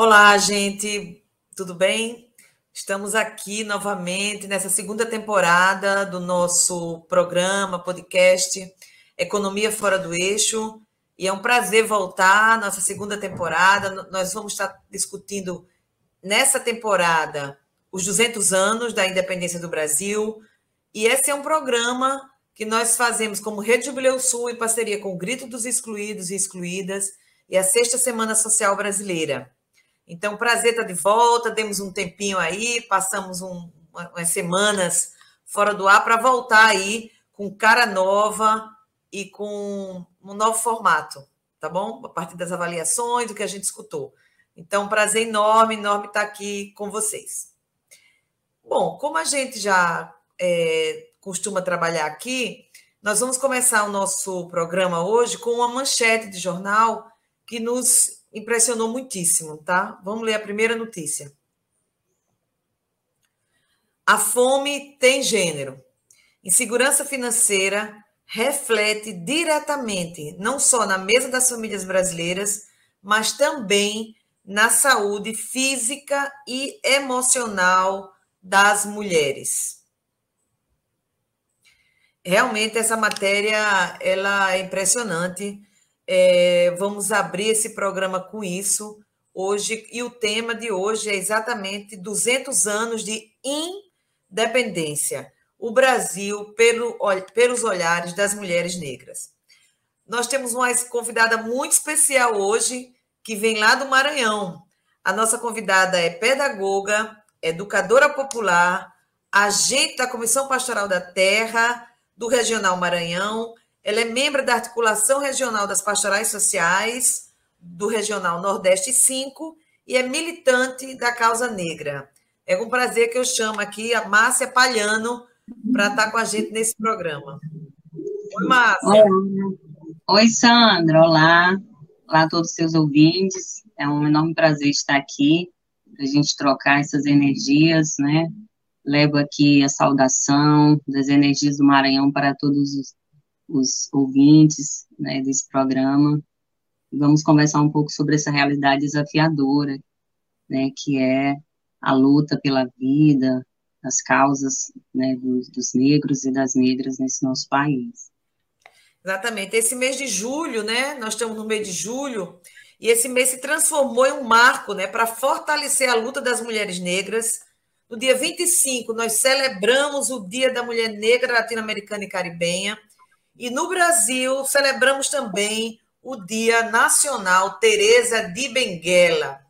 Olá, gente, tudo bem? Estamos aqui novamente nessa segunda temporada do nosso programa, podcast Economia Fora do Eixo. E é um prazer voltar nossa segunda temporada. Nós vamos estar discutindo nessa temporada os 200 anos da independência do Brasil. E esse é um programa que nós fazemos como Rede Jubileu Sul em parceria com o Grito dos Excluídos e Excluídas e a Sexta Semana Social Brasileira. Então, prazer estar de volta. Demos um tempinho aí, passamos um, umas semanas fora do ar para voltar aí com cara nova e com um novo formato, tá bom? A partir das avaliações, do que a gente escutou. Então, prazer enorme, enorme estar aqui com vocês. Bom, como a gente já é, costuma trabalhar aqui, nós vamos começar o nosso programa hoje com uma manchete de jornal que nos impressionou muitíssimo, tá? Vamos ler a primeira notícia. A fome tem gênero. Insegurança financeira reflete diretamente não só na mesa das famílias brasileiras, mas também na saúde física e emocional das mulheres. Realmente essa matéria ela é impressionante é, vamos abrir esse programa com isso hoje, e o tema de hoje é exatamente 200 anos de independência. O Brasil pelo, pelos olhares das mulheres negras. Nós temos uma convidada muito especial hoje, que vem lá do Maranhão. A nossa convidada é pedagoga, educadora popular, agente da Comissão Pastoral da Terra, do Regional Maranhão, ela é membro da Articulação Regional das Pastorais Sociais do Regional Nordeste 5 e é militante da causa negra. É com prazer que eu chamo aqui a Márcia Palhano para estar com a gente nesse programa. Oi, Márcia. Oi, Sandra. Olá. Olá a todos os seus ouvintes. É um enorme prazer estar aqui para a gente trocar essas energias, né? Levo aqui a saudação das energias do Maranhão para todos os os ouvintes né, desse programa. Vamos conversar um pouco sobre essa realidade desafiadora, né, que é a luta pela vida, as causas né, dos, dos negros e das negras nesse nosso país. Exatamente. Esse mês de julho, né? Nós estamos no mês de julho, e esse mês se transformou em um marco né, para fortalecer a luta das mulheres negras. No dia 25, nós celebramos o Dia da Mulher Negra Latino-Americana e Caribenha. E no Brasil, celebramos também o Dia Nacional Teresa de Benguela.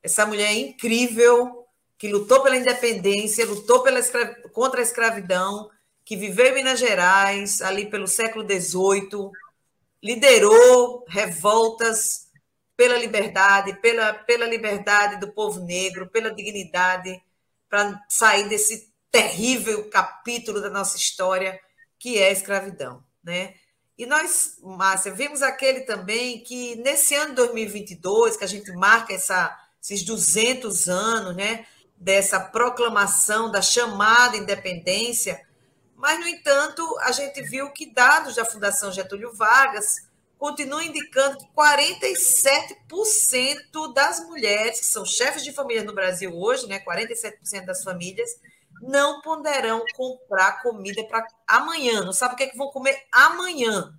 Essa mulher incrível, que lutou pela independência, lutou pela contra a escravidão, que viveu em Minas Gerais, ali pelo século XVIII, liderou revoltas pela liberdade, pela, pela liberdade do povo negro, pela dignidade, para sair desse terrível capítulo da nossa história que é a escravidão, né? E nós, Márcia, vimos aquele também que nesse ano de 2022, que a gente marca essa, esses 200 anos, né, dessa proclamação da chamada independência, mas, no entanto, a gente viu que dados da Fundação Getúlio Vargas continuam indicando que 47% das mulheres que são chefes de família no Brasil hoje, né, 47% das famílias, não poderão comprar comida para amanhã, não sabe o que, é que vão comer amanhã.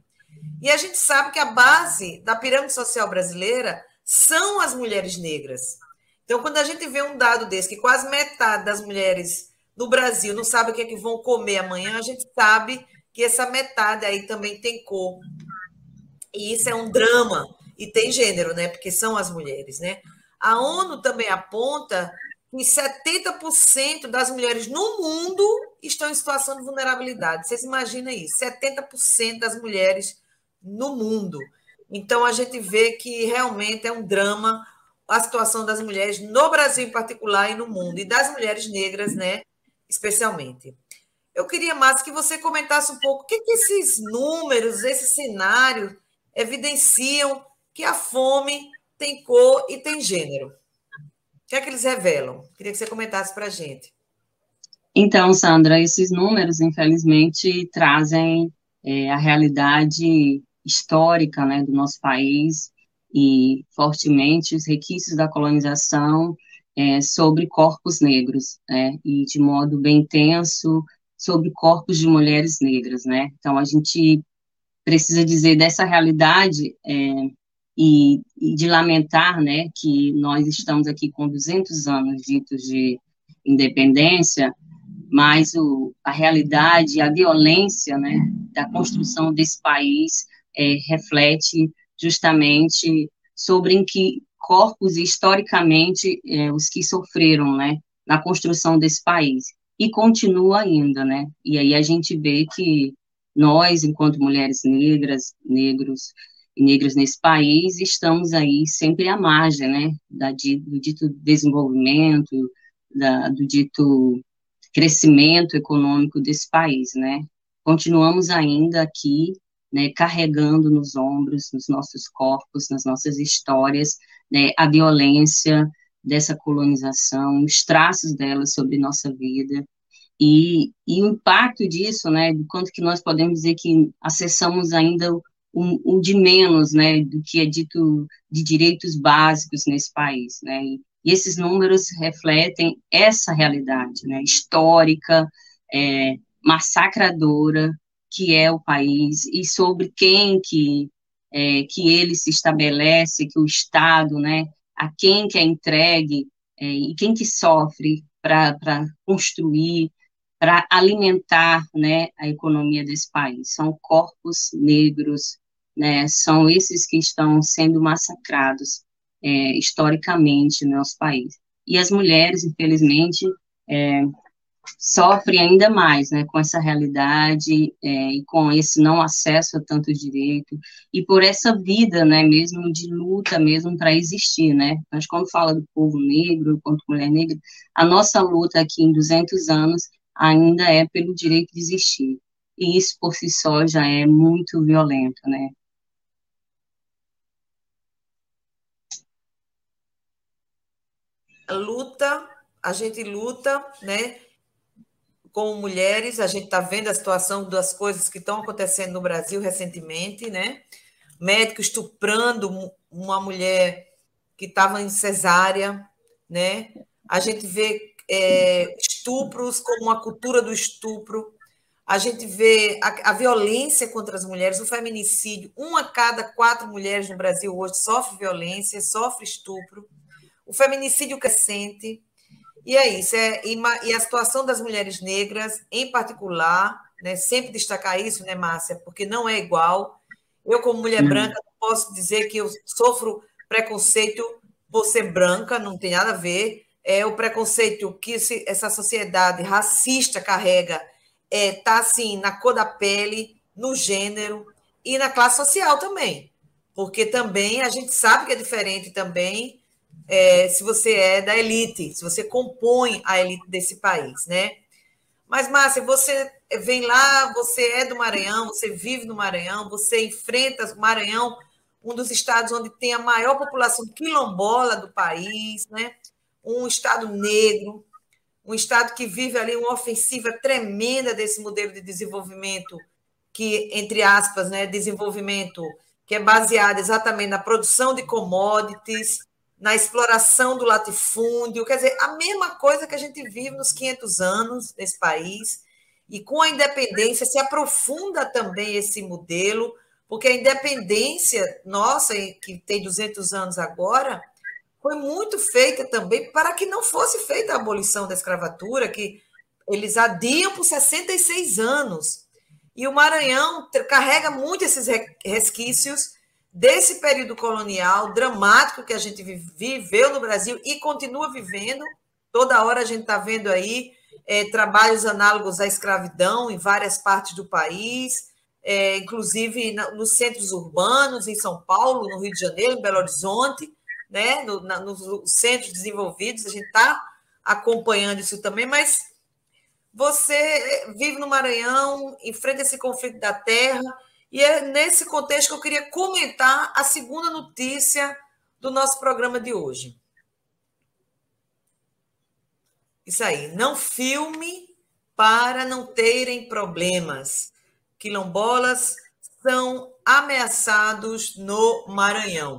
E a gente sabe que a base da pirâmide social brasileira são as mulheres negras. Então, quando a gente vê um dado desse, que quase metade das mulheres no Brasil não sabe o que, é que vão comer amanhã, a gente sabe que essa metade aí também tem cor. E isso é um drama, e tem gênero, né? Porque são as mulheres, né? A ONU também aponta que 70% das mulheres no mundo estão em situação de vulnerabilidade. Vocês imaginam isso? 70% das mulheres no mundo. Então, a gente vê que realmente é um drama a situação das mulheres no Brasil em particular e no mundo, e das mulheres negras, né, especialmente. Eu queria, mais que você comentasse um pouco o que, que esses números, esse cenário evidenciam que a fome tem cor e tem gênero que é que eles revelam? Queria que você comentasse para a gente. Então, Sandra, esses números, infelizmente, trazem é, a realidade histórica né, do nosso país e fortemente os requisitos da colonização é, sobre corpos negros, né, e de modo bem intenso sobre corpos de mulheres negras, né. Então a gente precisa dizer dessa realidade é, e, e, de lamentar, né, que nós estamos aqui com 200 anos ditos de independência, mas o, a realidade, a violência, né, da construção desse país é, reflete justamente sobre em que corpos historicamente é, os que sofreram, né, na construção desse país e continua ainda, né? E aí a gente vê que nós, enquanto mulheres negras, negros negras nesse país, estamos aí sempre à margem, né, da, do dito desenvolvimento, da, do dito crescimento econômico desse país, né? Continuamos ainda aqui, né, carregando nos ombros, nos nossos corpos, nas nossas histórias, né, a violência dessa colonização, os traços dela sobre nossa vida, e, e o impacto disso, né, do quanto que nós podemos dizer que acessamos ainda o, de menos, né, do que é dito de direitos básicos nesse país, né, e esses números refletem essa realidade, né, histórica, é, massacradora que é o país e sobre quem que é, que ele se estabelece, que o Estado, né, a quem que é entregue é, e quem que sofre para construir para alimentar né, a economia desse país. São corpos negros, né, são esses que estão sendo massacrados é, historicamente no nosso país. E as mulheres, infelizmente, é, sofrem ainda mais né, com essa realidade é, e com esse não acesso a tanto direito e por essa vida né, mesmo de luta mesmo para existir. Né? Mas quando fala do povo negro, quanto mulher negra, a nossa luta aqui em 200 anos ainda é pelo direito de existir. E isso por si só já é muito violento, né? Luta, a gente luta, né? Com mulheres, a gente está vendo a situação das coisas que estão acontecendo no Brasil recentemente, né? Médico estuprando uma mulher que estava em cesárea, né? A gente vê é, estupros como uma cultura do estupro. A gente vê a, a, violência contra as mulheres, o feminicídio. Uma a cada quatro mulheres no Brasil hoje sofre violência, sofre estupro. O feminicídio crescente. E é isso. É, e, e a situação das mulheres negras, em particular, né, sempre destacar isso, né, Márcia? Porque não é igual. Eu, como mulher branca, não posso dizer que eu sofro preconceito por ser branca, não tem nada a ver é, o preconceito que esse, essa sociedade racista carrega está é, tá, assim na cor da pele, no gênero e na classe social também, porque também a gente sabe que é diferente também é, se você é da elite, se você compõe a elite desse país, né? Mas, Márcia, você vem lá, você é do Maranhão, você vive no Maranhão, você enfrenta o Maranhão, um dos estados onde tem a maior população quilombola do país, né? um Estado negro, um Estado que vive ali uma ofensiva tremenda desse modelo de desenvolvimento, que, entre aspas, né, desenvolvimento que é baseado exatamente na produção de commodities, na exploração do latifúndio, quer dizer, a mesma coisa que a gente vive nos 500 anos nesse país, e com a independência se aprofunda também esse modelo, porque a independência nossa, que tem 200 anos agora, foi muito feita também para que não fosse feita a abolição da escravatura, que eles adiam por 66 anos. E o Maranhão carrega muito esses resquícios desse período colonial dramático que a gente viveu no Brasil e continua vivendo. Toda hora a gente está vendo aí é, trabalhos análogos à escravidão em várias partes do país, é, inclusive nos centros urbanos, em São Paulo, no Rio de Janeiro, em Belo Horizonte né, no, na, nos centros desenvolvidos, a gente está acompanhando isso também, mas você vive no Maranhão, enfrenta esse conflito da terra, e é nesse contexto que eu queria comentar a segunda notícia do nosso programa de hoje. Isso aí, não filme para não terem problemas. Quilombolas são ameaçados no Maranhão.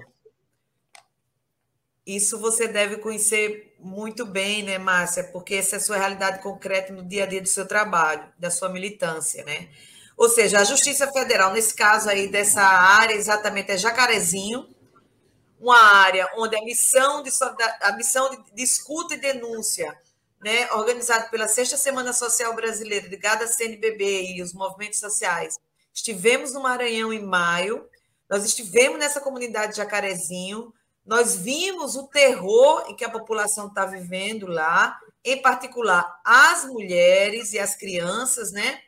Isso você deve conhecer muito bem, né, Márcia? Porque essa é a sua realidade concreta no dia a dia do seu trabalho, da sua militância, né? Ou seja, a Justiça Federal, nesse caso aí dessa área, exatamente é Jacarezinho, uma área onde a missão de, a missão de, escuta e denúncia, né, organizada pela Sexta Semana Social Brasileira, ligada à CNBB e os movimentos sociais, estivemos no Maranhão em maio, nós estivemos nessa comunidade de Jacarezinho, nós vimos o terror em que a população está vivendo lá, em particular as mulheres e as crianças, né?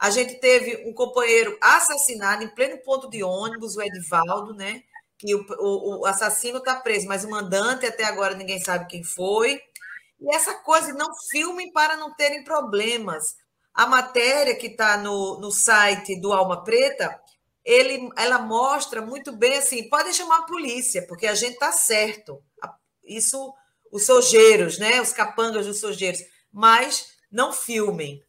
A gente teve um companheiro assassinado em pleno ponto de ônibus, o Edivaldo, né? Que o, o, o assassino está preso, mas o mandante até agora ninguém sabe quem foi. E essa coisa, não filmem para não terem problemas. A matéria que está no, no site do Alma Preta ele, ela mostra muito bem assim, podem chamar a polícia, porque a gente está certo. Isso, os sojeiros, né? Os capangas dos sojeiros, mas não filmem.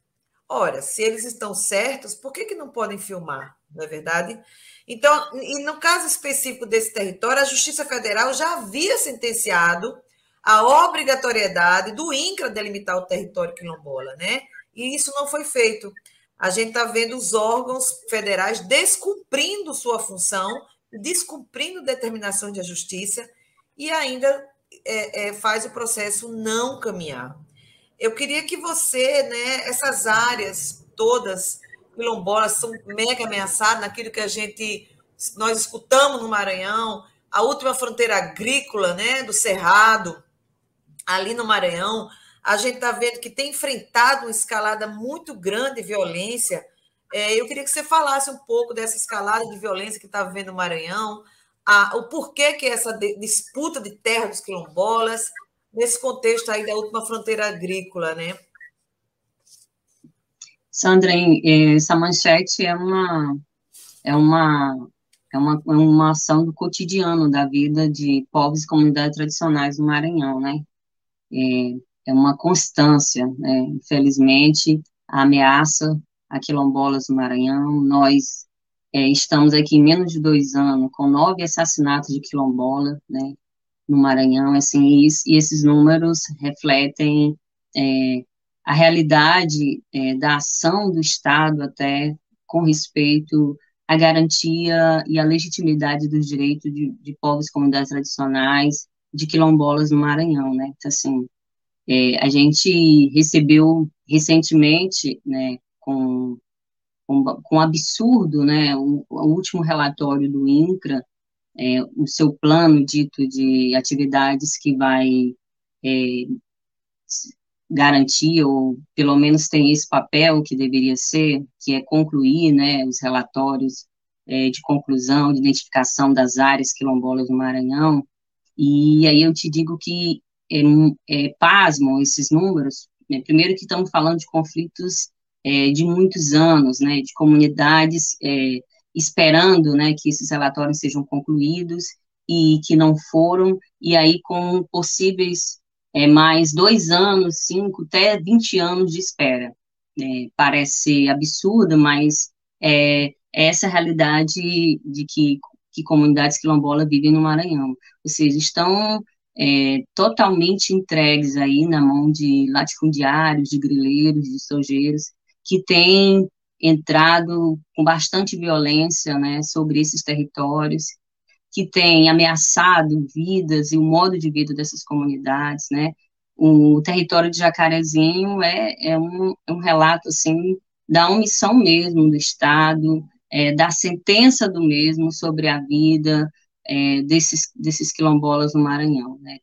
Ora, se eles estão certos, por que, que não podem filmar? Não é verdade? Então, e no caso específico desse território, a Justiça Federal já havia sentenciado a obrigatoriedade do INCRA delimitar o território quilombola, né? E isso não foi feito a gente está vendo os órgãos federais descumprindo sua função, descumprindo determinação da justiça e ainda é, é, faz o processo não caminhar. Eu queria que você, né, essas áreas todas quilombolas são mega ameaçadas naquilo que a gente nós escutamos no Maranhão, a última fronteira agrícola, né, do Cerrado, ali no Maranhão, a gente está vendo que tem enfrentado uma escalada muito grande de violência. É, eu queria que você falasse um pouco dessa escalada de violência que está vivendo no Maranhão, a, o porquê que essa de, disputa de terra dos quilombolas, nesse contexto aí da última fronteira agrícola, né? Sandra, essa manchete é uma é uma é uma, uma ação do cotidiano da vida de povos e comunidades tradicionais do Maranhão, né? É, é uma constância, né? Infelizmente, a ameaça a quilombolas do Maranhão, nós é, estamos aqui em menos de dois anos com nove assassinatos de quilombola, né, no Maranhão, assim, e, e esses números refletem é, a realidade é, da ação do Estado até com respeito à garantia e à legitimidade dos direitos de, de povos e comunidades tradicionais, de quilombolas no Maranhão, né, então, assim, é, a gente recebeu recentemente, né, com, com, com absurdo, né, o, o, último relatório do INCRA, é, o seu plano dito de atividades que vai é, garantir, ou pelo menos tem esse papel que deveria ser, que é concluir, né, os relatórios é, de conclusão, de identificação das áreas quilombolas do Maranhão, e aí eu te digo que é, é, pasmam esses números, né? primeiro que estamos falando de conflitos é, de muitos anos, né, de comunidades é, esperando, né, que esses relatórios sejam concluídos e que não foram, e aí com possíveis é, mais dois anos, cinco, até 20 anos de espera. É, parece absurdo, mas é, essa é a realidade de que, que comunidades quilombolas vivem no Maranhão. Seja, estão é, totalmente entregues aí na mão de latifundiários, de grileiros, de sojeiros, que têm entrado com bastante violência né, sobre esses territórios, que têm ameaçado vidas e o modo de vida dessas comunidades, né? O território de Jacarezinho é, é, um, é um relato, assim, da omissão mesmo do Estado, é, da sentença do mesmo sobre a vida, é, desses, desses quilombolas no Maranhão, né,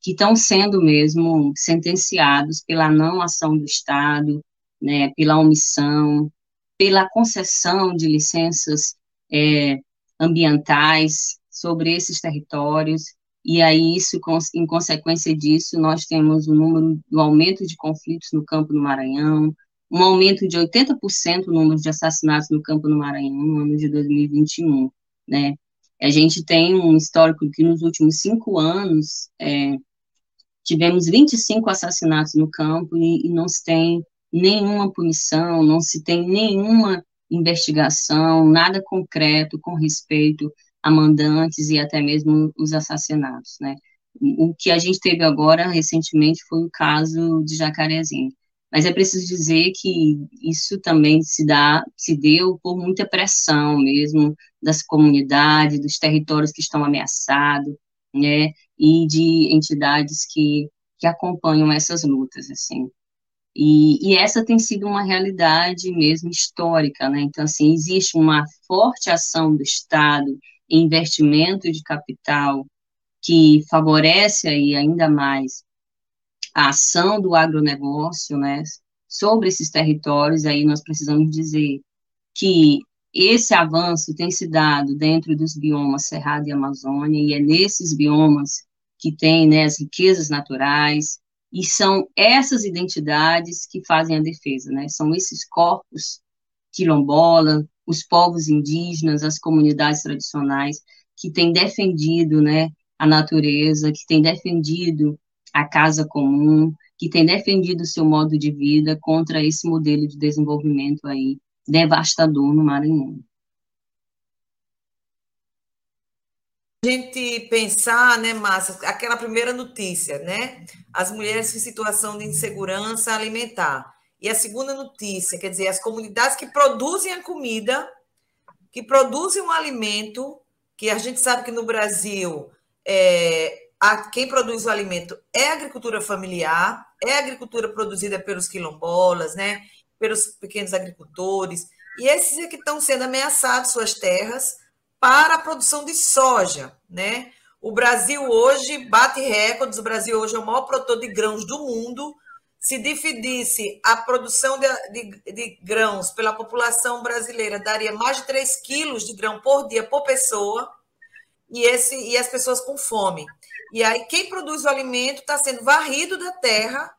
que estão sendo mesmo sentenciados pela não ação do Estado, né, pela omissão, pela concessão de licenças é, ambientais sobre esses territórios, e aí isso, em consequência disso, nós temos o número do aumento de conflitos no campo do Maranhão, um aumento de 80% no número de assassinatos no campo do Maranhão no ano de 2021, né, a gente tem um histórico que nos últimos cinco anos é, tivemos 25 assassinatos no campo e, e não se tem nenhuma punição, não se tem nenhuma investigação, nada concreto com respeito a mandantes e até mesmo os assassinatos, né? O que a gente teve agora, recentemente, foi o caso de Jacarezinho. Mas é preciso dizer que isso também se dá, se deu por muita pressão mesmo das comunidades, dos territórios que estão ameaçados, né, e de entidades que, que acompanham essas lutas, assim. E, e, essa tem sido uma realidade mesmo histórica, né? Então, assim, existe uma forte ação do Estado em investimento de capital que favorece aí ainda mais a ação do agronegócio, né? Sobre esses territórios, aí nós precisamos dizer que esse avanço tem se dado dentro dos biomas Cerrado e Amazônia, e é nesses biomas que tem né, as riquezas naturais, e são essas identidades que fazem a defesa, né? São esses corpos quilombola, os povos indígenas, as comunidades tradicionais que têm defendido, né, a natureza, que têm defendido a casa comum, que têm defendido o seu modo de vida contra esse modelo de desenvolvimento aí devastador no Maranhão. Gente pensar, né, Márcia, aquela primeira notícia, né? As mulheres em situação de insegurança alimentar. E a segunda notícia, quer dizer, as comunidades que produzem a comida, que produzem um alimento, que a gente sabe que no Brasil é, a, quem produz o alimento é a agricultura familiar, é a agricultura produzida pelos quilombolas, né? pelos pequenos agricultores, e esses é que estão sendo ameaçados suas terras para a produção de soja, né? O Brasil hoje bate recordes, o Brasil hoje é o maior produtor de grãos do mundo. Se dividisse a produção de, de, de grãos pela população brasileira, daria mais de 3 quilos de grão por dia por pessoa, e, esse, e as pessoas com fome. E aí, quem produz o alimento está sendo varrido da terra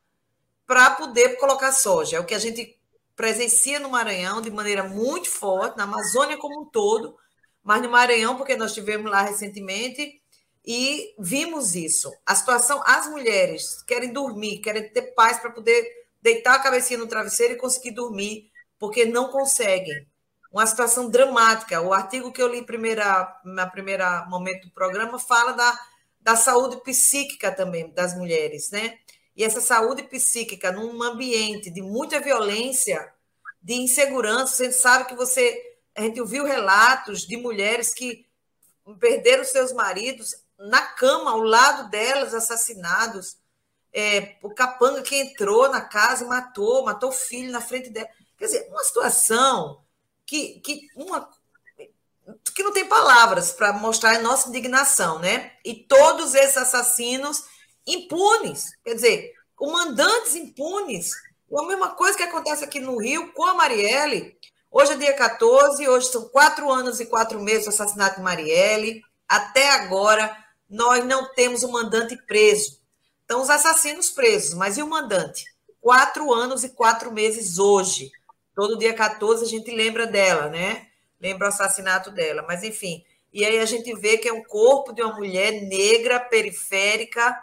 para poder colocar soja. É o que a gente presencia no Maranhão de maneira muito forte, na Amazônia como um todo, mas no Maranhão, porque nós tivemos lá recentemente e vimos isso. A situação, as mulheres querem dormir, querem ter paz para poder deitar a cabecinha no travesseiro e conseguir dormir, porque não conseguem. Uma situação dramática. O artigo que eu li primeira, na primeira momento do programa fala da, da saúde psíquica também das mulheres, né? E essa saúde psíquica num ambiente de muita violência, de insegurança, você sabe que você. A gente ouviu relatos de mulheres que perderam seus maridos na cama, ao lado delas, assassinados. É, o capanga que entrou na casa e matou, matou o filho na frente dela. Quer dizer, uma situação que, que, uma, que não tem palavras para mostrar a nossa indignação, né? E todos esses assassinos impunes, quer dizer, comandantes impunes. É a mesma coisa que acontece aqui no Rio com a Marielle. Hoje é dia 14, hoje são quatro anos e quatro meses do assassinato de Marielle. Até agora, nós não temos o mandante preso. Então, os assassinos presos, mas e o mandante? Quatro anos e quatro meses hoje. Todo dia 14 a gente lembra dela, né? Lembra o assassinato dela. Mas, enfim. E aí a gente vê que é um corpo de uma mulher negra, periférica,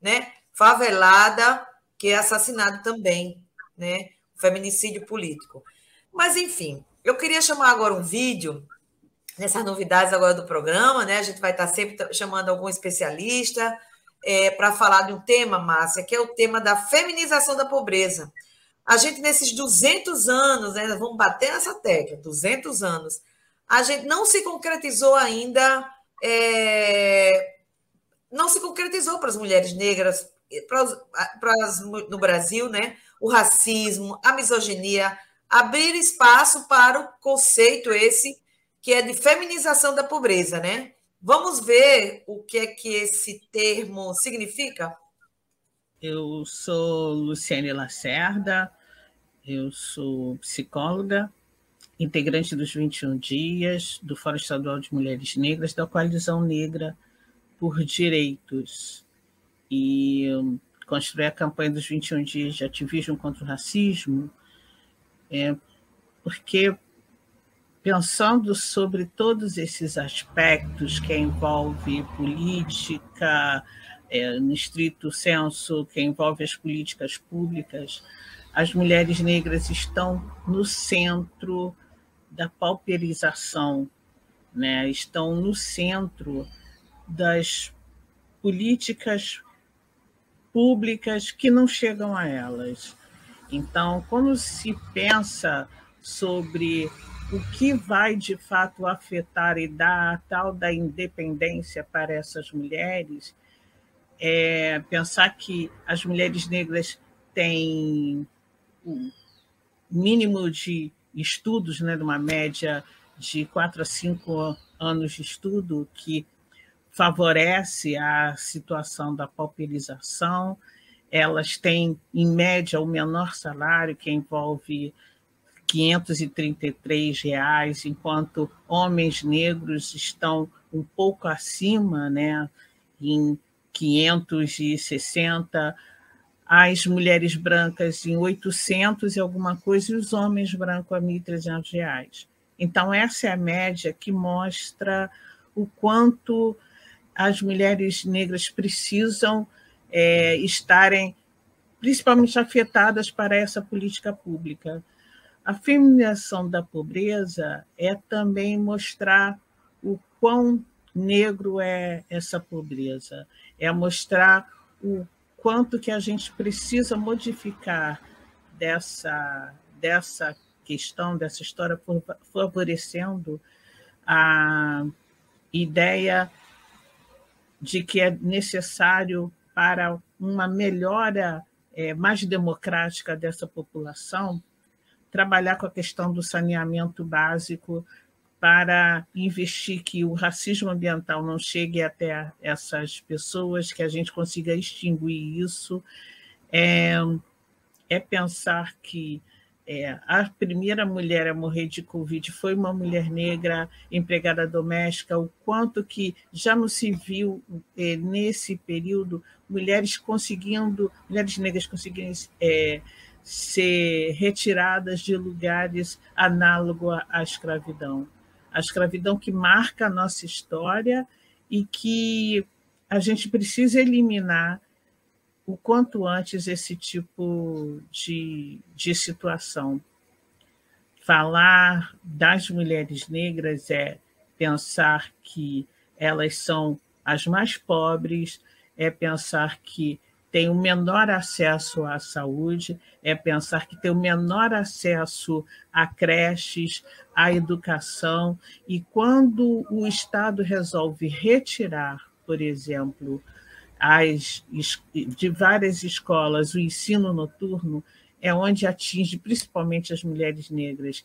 né, favelada, que é assassinado também, né, feminicídio político. Mas, enfim, eu queria chamar agora um vídeo, nessas novidades agora do programa, né, a gente vai estar sempre chamando algum especialista é, para falar de um tema, Márcia, que é o tema da feminização da pobreza. A gente, nesses 200 anos, né, vamos bater nessa tecla, 200 anos, a gente não se concretizou ainda é, não se concretizou para as mulheres negras, para, para as, no Brasil, né? O racismo, a misoginia, abrir espaço para o conceito esse que é de feminização da pobreza, né? Vamos ver o que é que esse termo significa? Eu sou Luciane Lacerda, eu sou psicóloga, integrante dos 21 Dias, do Fórum Estadual de Mulheres Negras, da Coalizão Negra por direitos e construir a campanha dos 21 dias de ativismo contra o racismo, é, porque pensando sobre todos esses aspectos que envolve política, é, no estrito senso, que envolve as políticas públicas, as mulheres negras estão no centro da pauperização, né? estão no centro das políticas públicas que não chegam a elas. Então, quando se pensa sobre o que vai de fato afetar e dar a tal da independência para essas mulheres, é pensar que as mulheres negras têm um mínimo de estudos, né, de uma média de quatro a cinco anos de estudo, que favorece a situação da pauperização. Elas têm, em média, o menor salário, que envolve 533 reais, enquanto homens negros estão um pouco acima, né, em 560, as mulheres brancas em 800 e alguma coisa, e os homens brancos a 1.300 reais. Então, essa é a média que mostra o quanto as mulheres negras precisam é, estarem principalmente afetadas para essa política pública. A feminização da pobreza é também mostrar o quão negro é essa pobreza, é mostrar o quanto que a gente precisa modificar dessa, dessa questão, dessa história, favorecendo a ideia de que é necessário para uma melhora é, mais democrática dessa população trabalhar com a questão do saneamento básico para investir que o racismo ambiental não chegue até essas pessoas, que a gente consiga extinguir isso, é, é pensar que é, a primeira mulher a morrer de Covid foi uma mulher negra, empregada doméstica, o quanto que já não se viu é, nesse período mulheres conseguindo, mulheres negras conseguindo é, ser retiradas de lugares análogos à escravidão. A escravidão que marca a nossa história e que a gente precisa eliminar o quanto antes esse tipo de, de situação. Falar das mulheres negras é pensar que elas são as mais pobres, é pensar que tem o menor acesso à saúde, é pensar que tem o menor acesso a creches, à educação, e quando o Estado resolve retirar, por exemplo, as, de várias escolas o ensino noturno, é onde atinge principalmente as mulheres negras,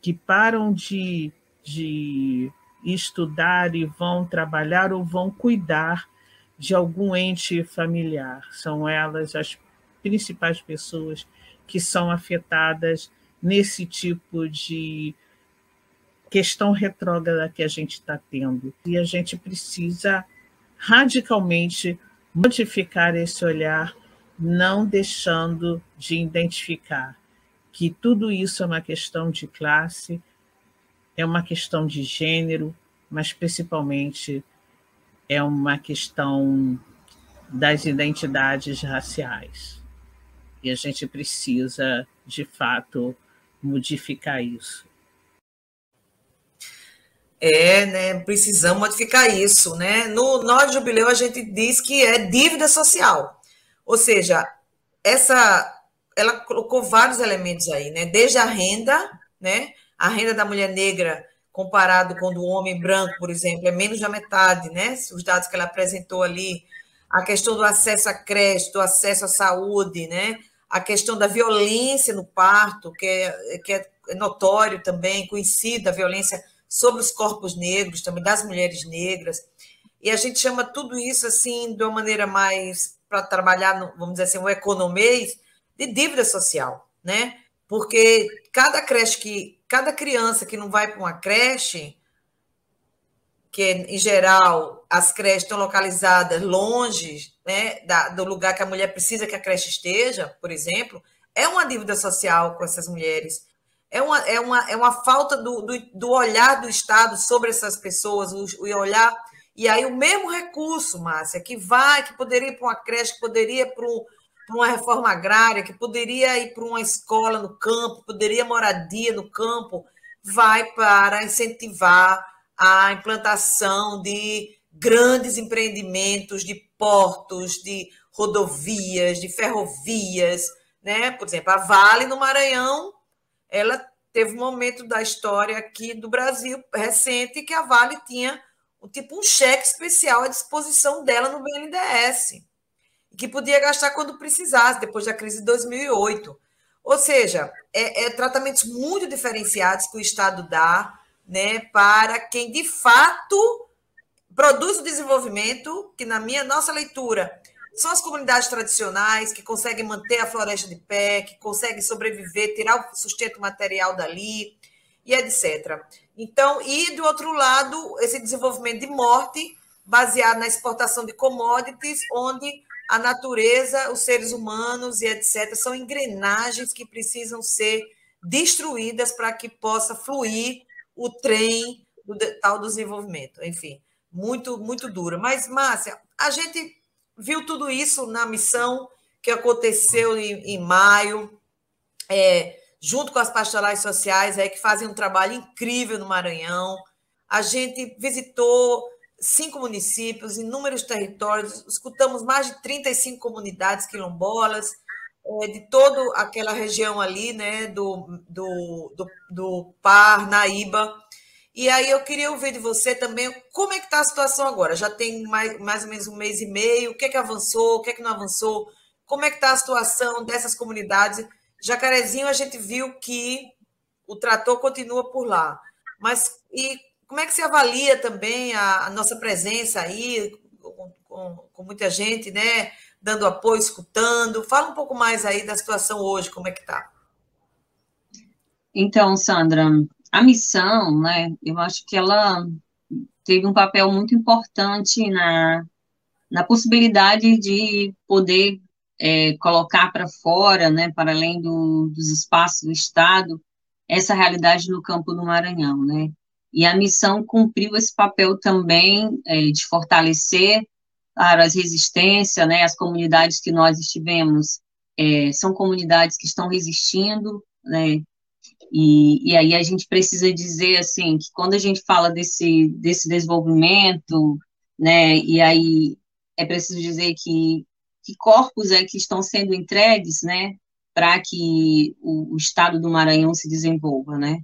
que param de, de estudar e vão trabalhar ou vão cuidar de algum ente familiar. São elas as principais pessoas que são afetadas nesse tipo de questão retrógrada que a gente está tendo. E a gente precisa radicalmente modificar esse olhar, não deixando de identificar que tudo isso é uma questão de classe, é uma questão de gênero, mas principalmente é uma questão das identidades raciais. E a gente precisa, de fato, modificar isso. É, né? Precisamos modificar isso, né? No Nós Jubileu a gente diz que é dívida social. Ou seja, essa ela colocou vários elementos aí, né? Desde a renda, né? A renda da mulher negra comparado com do homem branco, por exemplo, é menos da metade, né? Os dados que ela apresentou ali, a questão do acesso creche, do acesso à saúde, né? A questão da violência no parto, que é, que é notório também, conhecida a violência sobre os corpos negros, também das mulheres negras. E a gente chama tudo isso assim de uma maneira mais para trabalhar, no, vamos dizer assim, o economês de dívida social, né? Porque cada creche que cada criança que não vai para uma creche, que em geral as creches estão localizadas longe né, da, do lugar que a mulher precisa que a creche esteja, por exemplo, é uma dívida social com essas mulheres. É uma, é uma, é uma falta do, do, do olhar do Estado sobre essas pessoas, o, o olhar. E aí, o mesmo recurso, Márcia, que vai, que poderia ir para uma creche, que poderia ir para para uma reforma agrária, que poderia ir para uma escola no campo, poderia moradia no campo, vai para incentivar a implantação de, grandes empreendimentos de portos, de rodovias, de ferrovias, né? Por exemplo, a Vale no Maranhão, ela teve um momento da história aqui do Brasil recente que a Vale tinha tipo um cheque especial à disposição dela no BNDES, que podia gastar quando precisasse, depois da crise de 2008. Ou seja, é, é tratamentos muito diferenciados que o Estado dá né, para quem de fato produz o desenvolvimento, que na minha nossa leitura são as comunidades tradicionais que conseguem manter a floresta de pé, que conseguem sobreviver, tirar o sustento material dali e etc. Então, e do outro lado, esse desenvolvimento de morte baseado na exportação de commodities, onde a natureza, os seres humanos e etc são engrenagens que precisam ser destruídas para que possa fluir o trem do tal desenvolvimento. Enfim, muito muito dura. Mas Márcia, a gente viu tudo isso na missão que aconteceu em, em maio, é, junto com as pastorais sociais, é, que fazem um trabalho incrível no Maranhão. A gente visitou cinco municípios, inúmeros territórios, escutamos mais de 35 comunidades quilombolas, é, de toda aquela região ali, né, do, do, do, do Parnaíba, e aí eu queria ouvir de você também como é que está a situação agora. Já tem mais, mais ou menos um mês e meio, o que é que avançou, o que é que não avançou, como é que está a situação dessas comunidades. Jacarezinho, a gente viu que o trator continua por lá. Mas e como é que se avalia também a, a nossa presença aí, com, com, com, muita gente, né? Dando apoio, escutando. Fala um pouco mais aí da situação hoje, como é que está. Então, Sandra, a missão, né, eu acho que ela teve um papel muito importante na, na possibilidade de poder é, colocar para fora, né, para além do, dos espaços do Estado, essa realidade no campo do Maranhão, né, e a missão cumpriu esse papel também é, de fortalecer para as resistências, né, as comunidades que nós estivemos, é, são comunidades que estão resistindo, né, e, e aí a gente precisa dizer, assim, que quando a gente fala desse, desse desenvolvimento, né, e aí é preciso dizer que, que corpos é que estão sendo entregues, né, para que o, o Estado do Maranhão se desenvolva, né,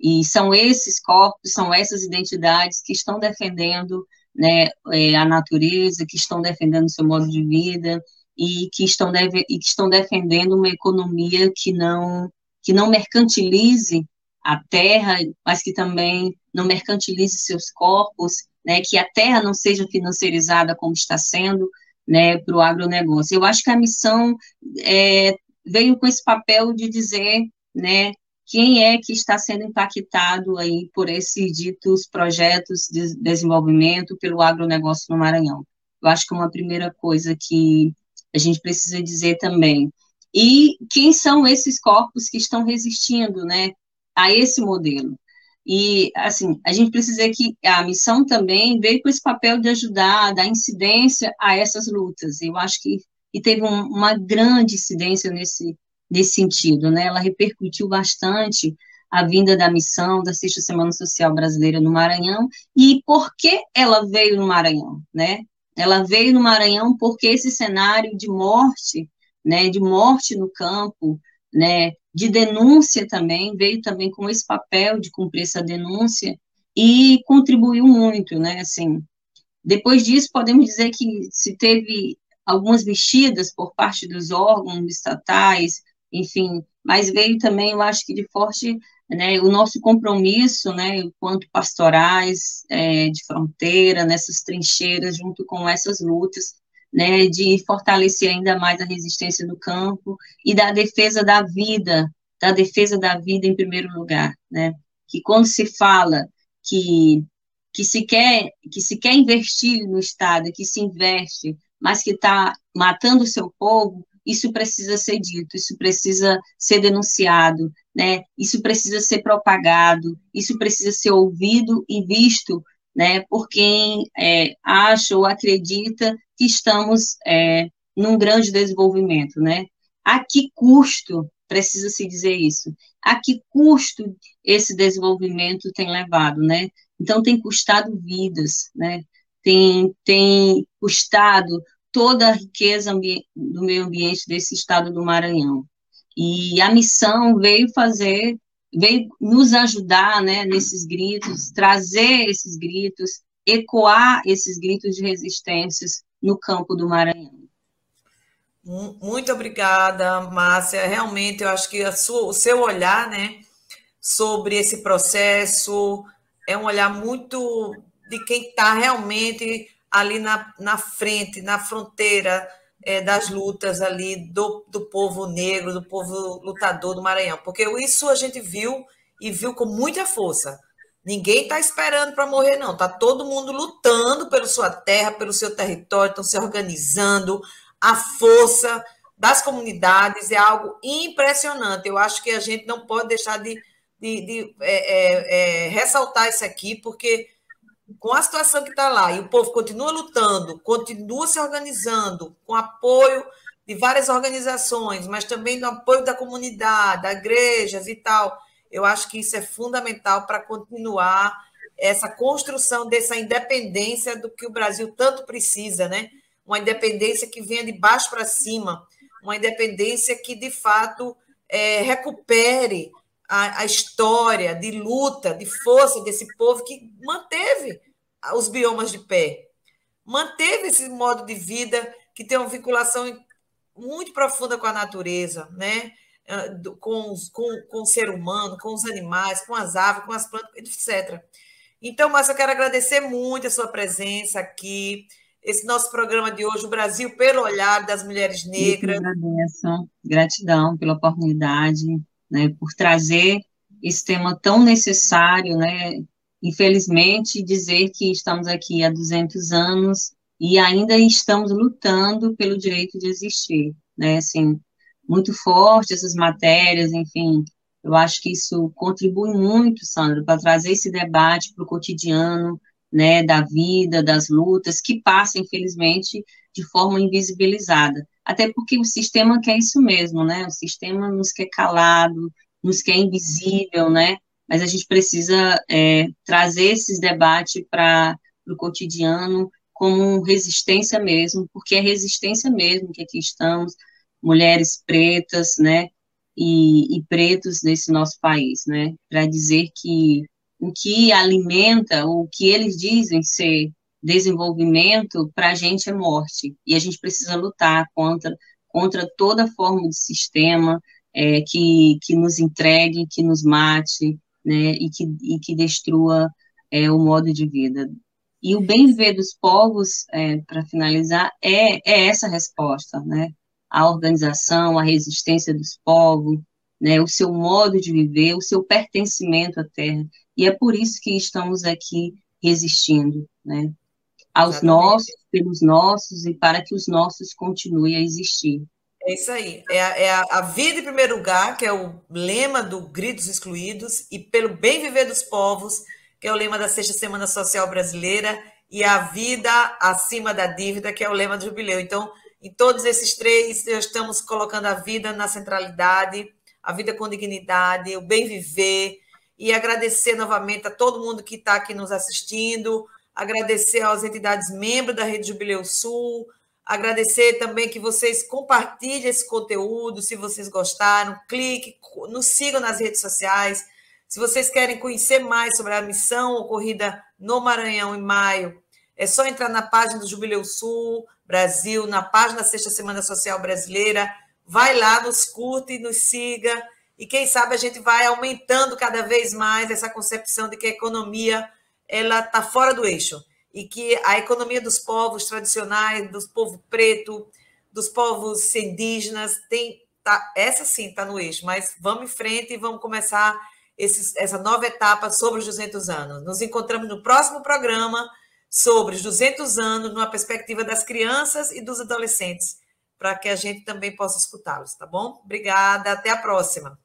e são esses corpos, são essas identidades que estão defendendo né, é, a natureza, que estão defendendo o seu modo de vida e que estão, deve, e que estão defendendo uma economia que não que não mercantilize a terra, mas que também não mercantilize seus corpos, né, que a terra não seja financiarizada como está sendo, né, para o agronegócio. Eu acho que a missão é, veio com esse papel de dizer, né, quem é que está sendo impactado aí por esses ditos projetos de desenvolvimento pelo agronegócio no Maranhão. Eu acho que uma primeira coisa que a gente precisa dizer também e quem são esses corpos que estão resistindo, né, a esse modelo. E, assim, a gente precisa que a missão também veio com esse papel de ajudar, dar incidência a essas lutas. Eu acho que e teve um, uma grande incidência nesse, nesse sentido, né? Ela repercutiu bastante a vinda da missão da Sexta Semana Social Brasileira no Maranhão e por que ela veio no Maranhão, né? Ela veio no Maranhão porque esse cenário de morte né, de morte no campo, né, de denúncia também, veio também com esse papel de cumprir essa denúncia e contribuiu muito, né, assim, depois disso podemos dizer que se teve algumas mexidas por parte dos órgãos estatais, enfim, mas veio também, eu acho que de forte, né, o nosso compromisso, né, enquanto pastorais é, de fronteira, nessas trincheiras, junto com essas lutas, né, de fortalecer ainda mais a resistência do campo e da defesa da vida, da defesa da vida em primeiro lugar, né, que quando se fala que que se quer que se quer investir no Estado, que se investe, mas que está matando o seu povo, isso precisa ser dito, isso precisa ser denunciado, né? Isso precisa ser propagado, isso precisa ser ouvido e visto, né? Por quem é, acha ou acredita que estamos é, num grande desenvolvimento, né? A que custo, precisa se dizer isso, a que custo esse desenvolvimento tem levado, né? Então, tem custado vidas, né? tem, tem custado toda a riqueza do meio ambiente desse estado do Maranhão. E a missão veio fazer, veio nos ajudar né, nesses gritos, trazer esses gritos, ecoar esses gritos de resistências no campo do Maranhão. Muito obrigada, Márcia. Realmente, eu acho que sua, o seu olhar né, sobre esse processo é um olhar muito de quem está realmente ali na, na frente, na fronteira é, das lutas ali do, do povo negro, do povo lutador do Maranhão. Porque isso a gente viu e viu com muita força. Ninguém está esperando para morrer, não. Está todo mundo lutando pela sua terra, pelo seu território, estão se organizando a força das comunidades é algo impressionante. Eu acho que a gente não pode deixar de, de, de é, é, é, ressaltar isso aqui, porque com a situação que está lá, e o povo continua lutando, continua se organizando, com apoio de várias organizações, mas também do apoio da comunidade, da igrejas e tal. Eu acho que isso é fundamental para continuar essa construção dessa independência do que o Brasil tanto precisa, né? uma independência que venha de baixo para cima, uma independência que, de fato, é, recupere a, a, história de luta, de força desse povo que manteve os biomas de pé, manteve esse modo de vida que tem uma vinculação muito profunda com a natureza, né? Com, com, com o ser humano, com os animais, com as aves, com as plantas, etc. Então, Márcia, eu quero agradecer muito a sua presença aqui esse nosso programa de hoje, o Brasil pelo olhar das mulheres negras. Eu agradeço, gratidão pela oportunidade, né, por trazer esse tema tão necessário, né, infelizmente dizer que estamos aqui há 200 anos e ainda estamos lutando pelo direito de existir, né, assim, muito forte essas matérias, enfim, eu acho que isso contribui muito, Sandra, para trazer esse debate para o cotidiano, né, da vida, das lutas, que passa, infelizmente, de forma invisibilizada. Até porque o sistema quer isso mesmo, né? O sistema nos quer calado, nos quer invisível, né? Mas a gente precisa é, trazer esses debates para o cotidiano como resistência mesmo, porque é resistência mesmo que aqui estamos, mulheres pretas, né? E, e pretos nesse nosso país, né? Para dizer que o que alimenta, o que eles dizem ser desenvolvimento, para a gente é morte. E a gente precisa lutar contra, contra toda forma de sistema é, que, que nos entregue, que nos mate, né, e, que, e que destrua é, o modo de vida. E o bem viver dos povos, é, para finalizar, é, é essa resposta, né? A organização, a resistência dos povos, né, o seu modo de viver, o seu pertencimento à terra. E é por isso que estamos aqui resistindo, né? Aos Exatamente. nossos, pelos nossos e para que os nossos continuem a existir. É isso aí. É a, é a, vida em primeiro lugar, que é o lema do Gritos Excluídos, e pelo bem viver dos povos, que é o lema da Sexta Semana Social Brasileira, e a vida acima da dívida, que é o lema do Jubileu. Então, em todos esses três, estamos colocando a vida na centralidade, a vida com dignidade, o bem viver, e agradecer novamente a todo mundo que está aqui nos assistindo, agradecer às entidades membros da Rede Jubileu Sul, agradecer também que vocês compartilhem esse conteúdo, se vocês gostaram, clique, nos sigam nas redes sociais. Se vocês querem conhecer mais sobre a missão ocorrida no Maranhão em maio, é só entrar na página do Jubileu Sul Brasil, na página da Sexta Semana Social Brasileira, vai lá, nos curte, nos siga. E quem sabe a gente vai aumentando cada vez mais essa concepção de que a economia ela está fora do eixo. E que a economia dos povos tradicionais, dos povos preto, dos povos indígenas tem tá, essa sim está no eixo, mas vamos em frente e vamos começar esse, essa nova etapa sobre os 200 anos. Nos encontramos no próximo programa sobre os 200 anos numa perspectiva das crianças e dos adolescentes, para que a gente também possa escutá-los, tá bom? Obrigada, até a próxima.